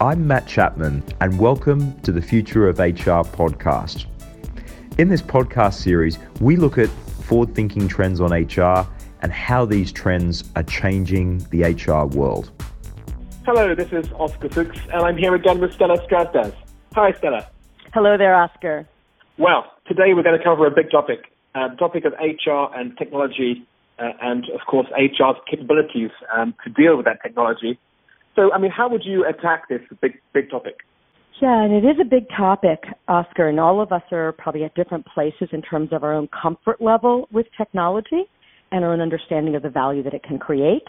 I'm Matt Chapman, and welcome to the Future of HR podcast. In this podcast series, we look at forward thinking trends on HR and how these trends are changing the HR world. Hello, this is Oscar Fuchs, and I'm here again with Stella Strazdas. Hi, Stella. Hello there, Oscar. Well, today we're going to cover a big topic, uh, the topic of HR and technology, uh, and of course HR's capabilities um, to deal with that technology. So, I mean, how would you attack this big, big topic? Yeah, and it is a big topic, Oscar, and all of us are probably at different places in terms of our own comfort level with technology and our own understanding of the value that it can create,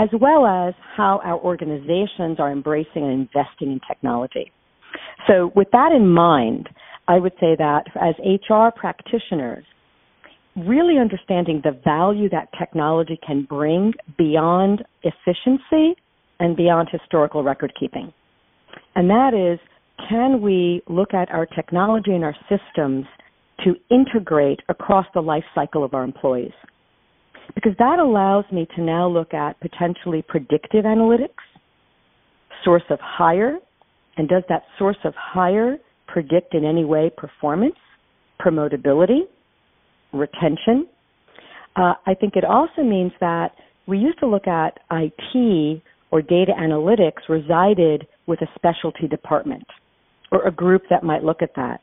as well as how our organizations are embracing and investing in technology. So, with that in mind, I would say that as HR practitioners, really understanding the value that technology can bring beyond efficiency and beyond historical record keeping. And that is, can we look at our technology and our systems to integrate across the life cycle of our employees? Because that allows me to now look at potentially predictive analytics, source of hire, and does that source of hire predict in any way performance, promotability, retention? Uh, I think it also means that we used to look at IT or data analytics resided with a specialty department or a group that might look at that.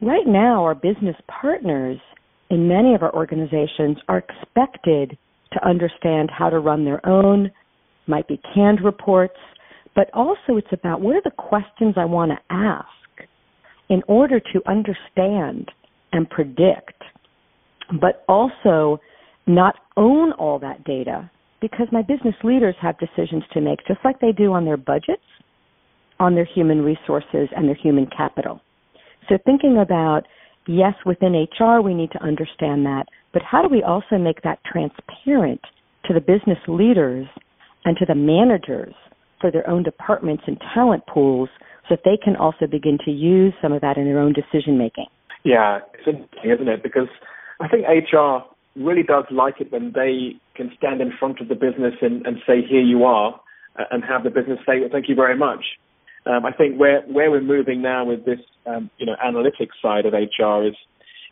Right now, our business partners in many of our organizations are expected to understand how to run their own, might be canned reports, but also it's about what are the questions I want to ask in order to understand and predict, but also not own all that data because my business leaders have decisions to make just like they do on their budgets, on their human resources, and their human capital. So thinking about, yes, within HR, we need to understand that, but how do we also make that transparent to the business leaders and to the managers for their own departments and talent pools so that they can also begin to use some of that in their own decision making? Yeah, it's interesting, isn't it? Because I think HR really does like it when they can stand in front of the business and, and say, here you are, uh, and have the business say, well, thank you very much. Um, I think where, where we're moving now with this, um, you know, analytics side of HR is,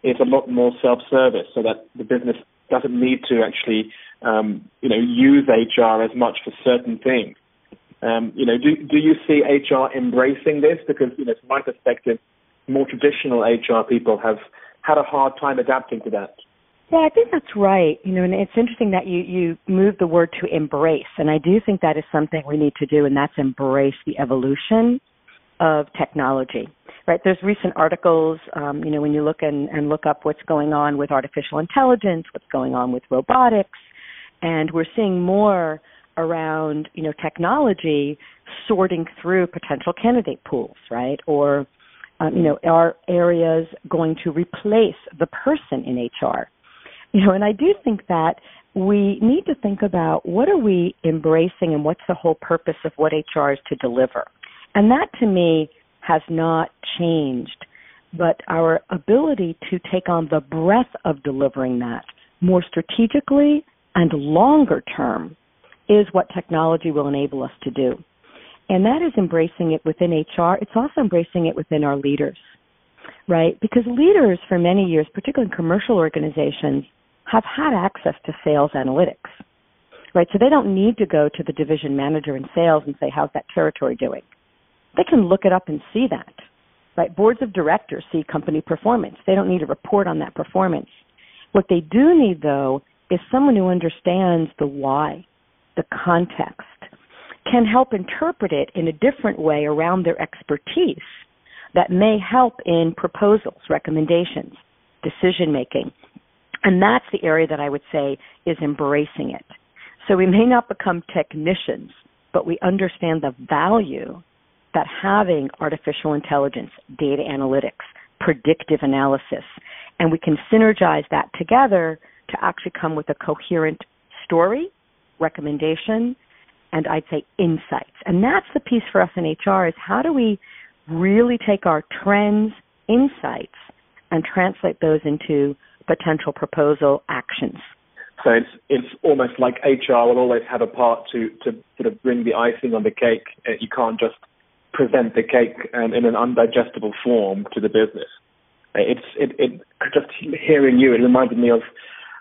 is a lot more self-service so that the business doesn't need to actually, um, you know, use HR as much for certain things. Um, you know, do, do you see HR embracing this? Because, you know, from my perspective, more traditional HR people have had a hard time adapting to that. Yeah, I think that's right. You know, and it's interesting that you you move the word to embrace, and I do think that is something we need to do, and that's embrace the evolution of technology. Right? There's recent articles. Um, you know, when you look and, and look up what's going on with artificial intelligence, what's going on with robotics, and we're seeing more around you know technology sorting through potential candidate pools, right? Or um, you know, are areas going to replace the person in HR? You know, and I do think that we need to think about what are we embracing and what's the whole purpose of what HR is to deliver. And that to me has not changed, but our ability to take on the breadth of delivering that more strategically and longer term is what technology will enable us to do. And that is embracing it within HR. It's also embracing it within our leaders, right? Because leaders for many years, particularly in commercial organizations, have had access to sales analytics, right? So they don't need to go to the division manager in sales and say, how's that territory doing? They can look it up and see that, right? Boards of directors see company performance. They don't need a report on that performance. What they do need, though, is someone who understands the why, the context, can help interpret it in a different way around their expertise that may help in proposals, recommendations, decision making, and that's the area that I would say is embracing it. So we may not become technicians, but we understand the value that having artificial intelligence, data analytics, predictive analysis, and we can synergize that together to actually come with a coherent story, recommendation, and I'd say insights. And that's the piece for us in HR is how do we really take our trends, insights, and translate those into potential proposal actions. So it's it's almost like HR will always have a part to to sort of bring the icing on the cake. Uh, you can't just present the cake um, in an undigestible form to the business. It's it, it just hearing you. It reminded me of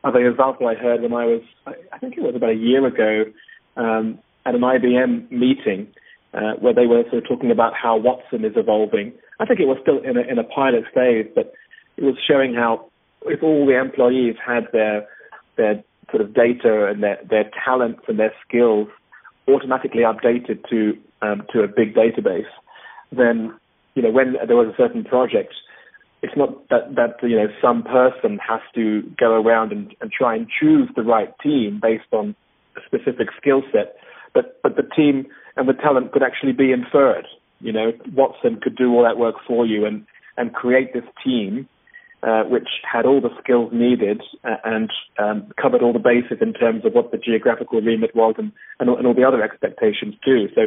of a example I heard when I was I think it was about a year ago um, at an IBM meeting uh, where they were sort of talking about how Watson is evolving. I think it was still in a, in a pilot phase, but it was showing how if all the employees had their their sort of data and their, their talents and their skills automatically updated to um, to a big database, then you know when there was a certain project, it's not that that you know some person has to go around and, and try and choose the right team based on a specific skill set, but but the team and the talent could actually be inferred. You know, Watson could do all that work for you and and create this team uh, which had all the skills needed uh, and um, covered all the bases in terms of what the geographical remit was and, and, and, all the other expectations too. So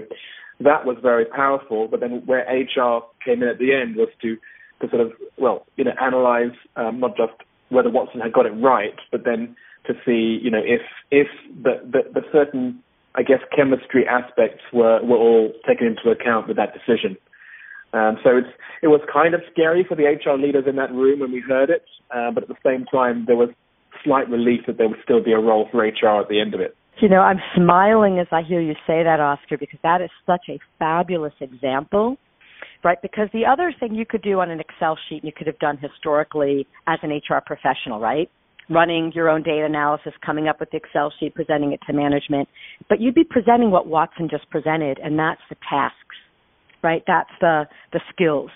that was very powerful. But then where HR came in at the end was to, to sort of, well, you know, analyze um, not just whether Watson had got it right, but then to see, you know, if if the, the, the certain, I guess, chemistry aspects were, were all taken into account with that decision. Um, so it's it was kind of scary for the HR leaders in that room when we heard it, uh, but at the same time there was slight relief that there would still be a role for HR at the end of it. You know, I'm smiling as I hear you say that, Oscar, because that is such a fabulous example, right? Because the other thing you could do on an Excel sheet, you could have done historically as an HR professional, right? Running your own data analysis, coming up with the Excel sheet, presenting it to management. But you'd be presenting what Watson just presented, and that's the tasks right? That's the the skills.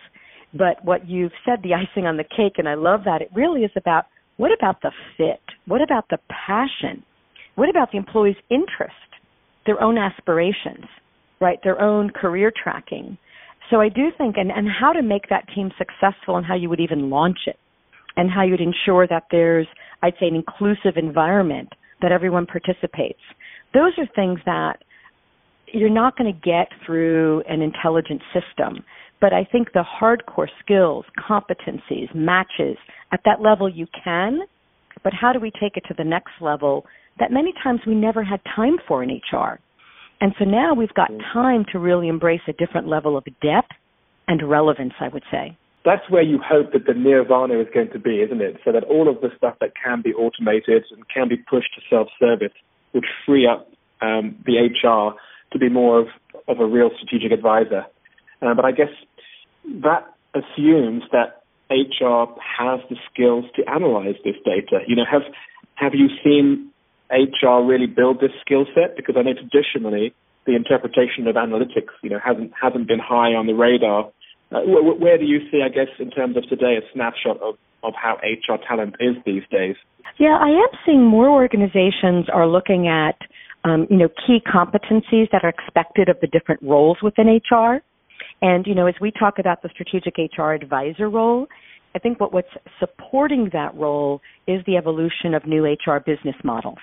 But what you've said, the icing on the cake, and I love that. It really is about what about the fit? What about the passion? What about the employee's interest, their own aspirations, right? Their own career tracking. So I do think, and, and how to make that team successful and how you would even launch it and how you'd ensure that there's, I'd say, an inclusive environment that everyone participates. Those are things that you're not going to get through an intelligent system. But I think the hardcore skills, competencies, matches, at that level you can, but how do we take it to the next level that many times we never had time for in HR? And so now we've got time to really embrace a different level of depth and relevance, I would say. That's where you hope that the nirvana is going to be, isn't it? So that all of the stuff that can be automated and can be pushed to self-service would free up um, the HR to be more of, of a real strategic advisor. Uh, but I guess that assumes that HR has the skills to analyze this data. You know, have have you seen HR really build this skill set? Because I know traditionally the interpretation of analytics, you know, hasn't hasn't been high on the radar. Uh, where, where do you see, I guess, in terms of today, a snapshot of of how HR talent is these days? Yeah, I am seeing more organizations are looking at um, you know, key competencies that are expected of the different roles within HR. And, you know, as we talk about the strategic HR advisor role, I think what, what's supporting that role is the evolution of new HR business models,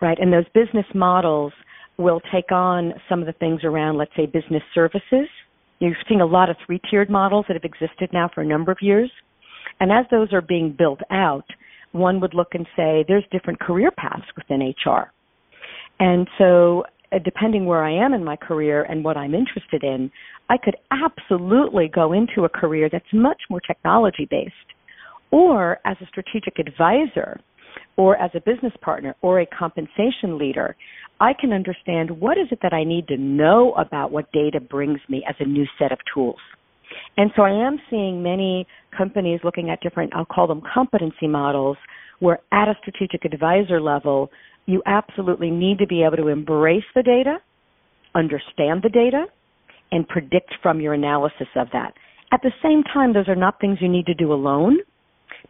right? And those business models will take on some of the things around, let's say, business services. You're seeing a lot of three tiered models that have existed now for a number of years. And as those are being built out, one would look and say there's different career paths within HR. And so, uh, depending where I am in my career and what I'm interested in, I could absolutely go into a career that's much more technology based. Or as a strategic advisor, or as a business partner, or a compensation leader, I can understand what is it that I need to know about what data brings me as a new set of tools. And so I am seeing many companies looking at different, I'll call them competency models, where at a strategic advisor level, you absolutely need to be able to embrace the data, understand the data, and predict from your analysis of that. At the same time, those are not things you need to do alone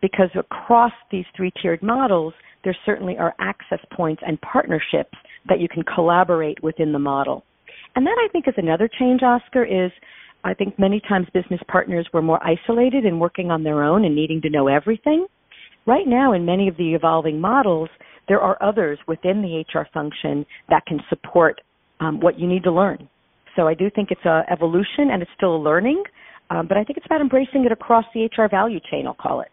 because across these three tiered models, there certainly are access points and partnerships that you can collaborate within the model. And that I think is another change, Oscar, is I think many times business partners were more isolated and working on their own and needing to know everything. Right now, in many of the evolving models, there are others within the HR function that can support um, what you need to learn. So I do think it's a evolution and it's still a learning, um, but I think it's about embracing it across the HR value chain. I'll call it.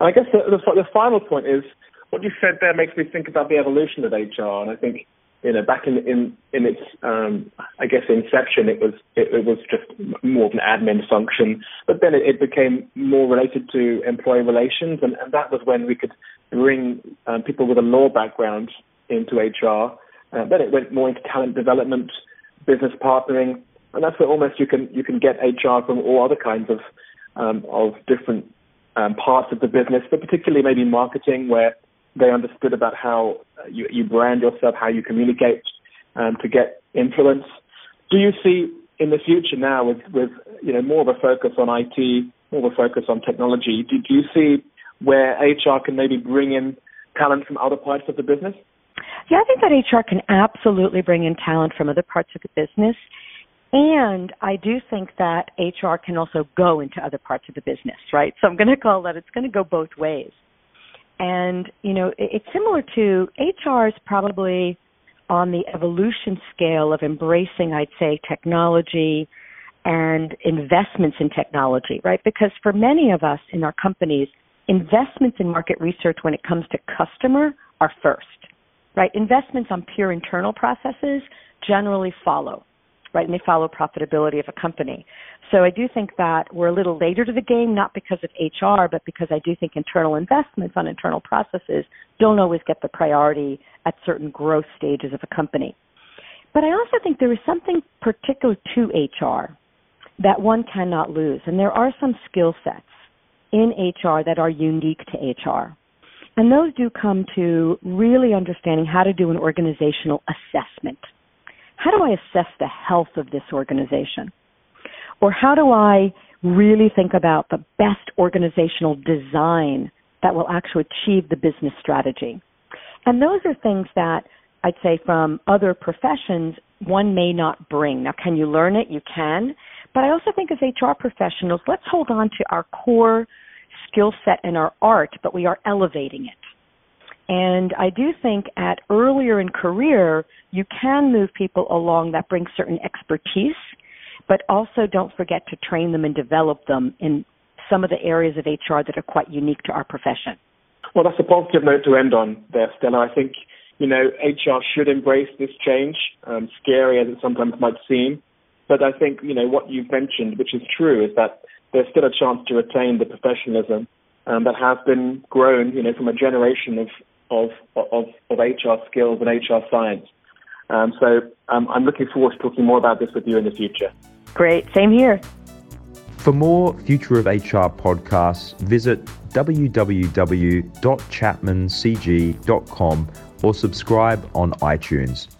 And I guess the, the, the final point is what you said there makes me think about the evolution of HR, and I think you know, back in in in its, um, I guess, inception, it was it, it, was just more of an admin function. But then it, it became more related to employee relations, and, and that was when we could bring um, people with a law background into HR. Uh, then it went more into talent development, business partnering, and that's where almost you can you can get HR from all other kinds of um, of different um, parts of the business, but particularly maybe marketing, where they understood about how you, you brand yourself, how you communicate um, to get influence. Do you see in the future now with, with you know more of a focus on IT, more of a focus on technology? Do, do you see where HR can maybe bring in talent from other parts of the business? Yeah, I think that HR can absolutely bring in talent from other parts of the business. And I do think that HR can also go into other parts of the business, right? So I'm going to call that it's going to go both ways. And, you know, it's similar to HR is probably on the evolution scale of embracing, I'd say, technology and investments in technology, right? Because for many of us in our companies, investments in market research when it comes to customer are first, right? Investments on pure internal processes generally follow right? And they follow profitability of a company. So I do think that we're a little later to the game, not because of HR, but because I do think internal investments on internal processes don't always get the priority at certain growth stages of a company. But I also think there is something particular to HR that one cannot lose. And there are some skill sets in HR that are unique to HR. And those do come to really understanding how to do an organizational assessment how do I assess the health of this organization? Or how do I really think about the best organizational design that will actually achieve the business strategy? And those are things that I'd say from other professions one may not bring. Now, can you learn it? You can. But I also think as HR professionals, let's hold on to our core skill set and our art, but we are elevating it. And I do think at earlier in career, you can move people along that bring certain expertise, but also don't forget to train them and develop them in some of the areas of HR that are quite unique to our profession. Well, that's a positive note to end on there, Stella. I think, you know, HR should embrace this change, um, scary as it sometimes might seem. But I think, you know, what you've mentioned, which is true, is that there's still a chance to retain the professionalism um, that has been grown, you know, from a generation of of, of, of HR skills and HR science. Um, so um, I'm looking forward to talking more about this with you in the future. Great. Same here. For more Future of HR podcasts, visit www.chapmancg.com or subscribe on iTunes.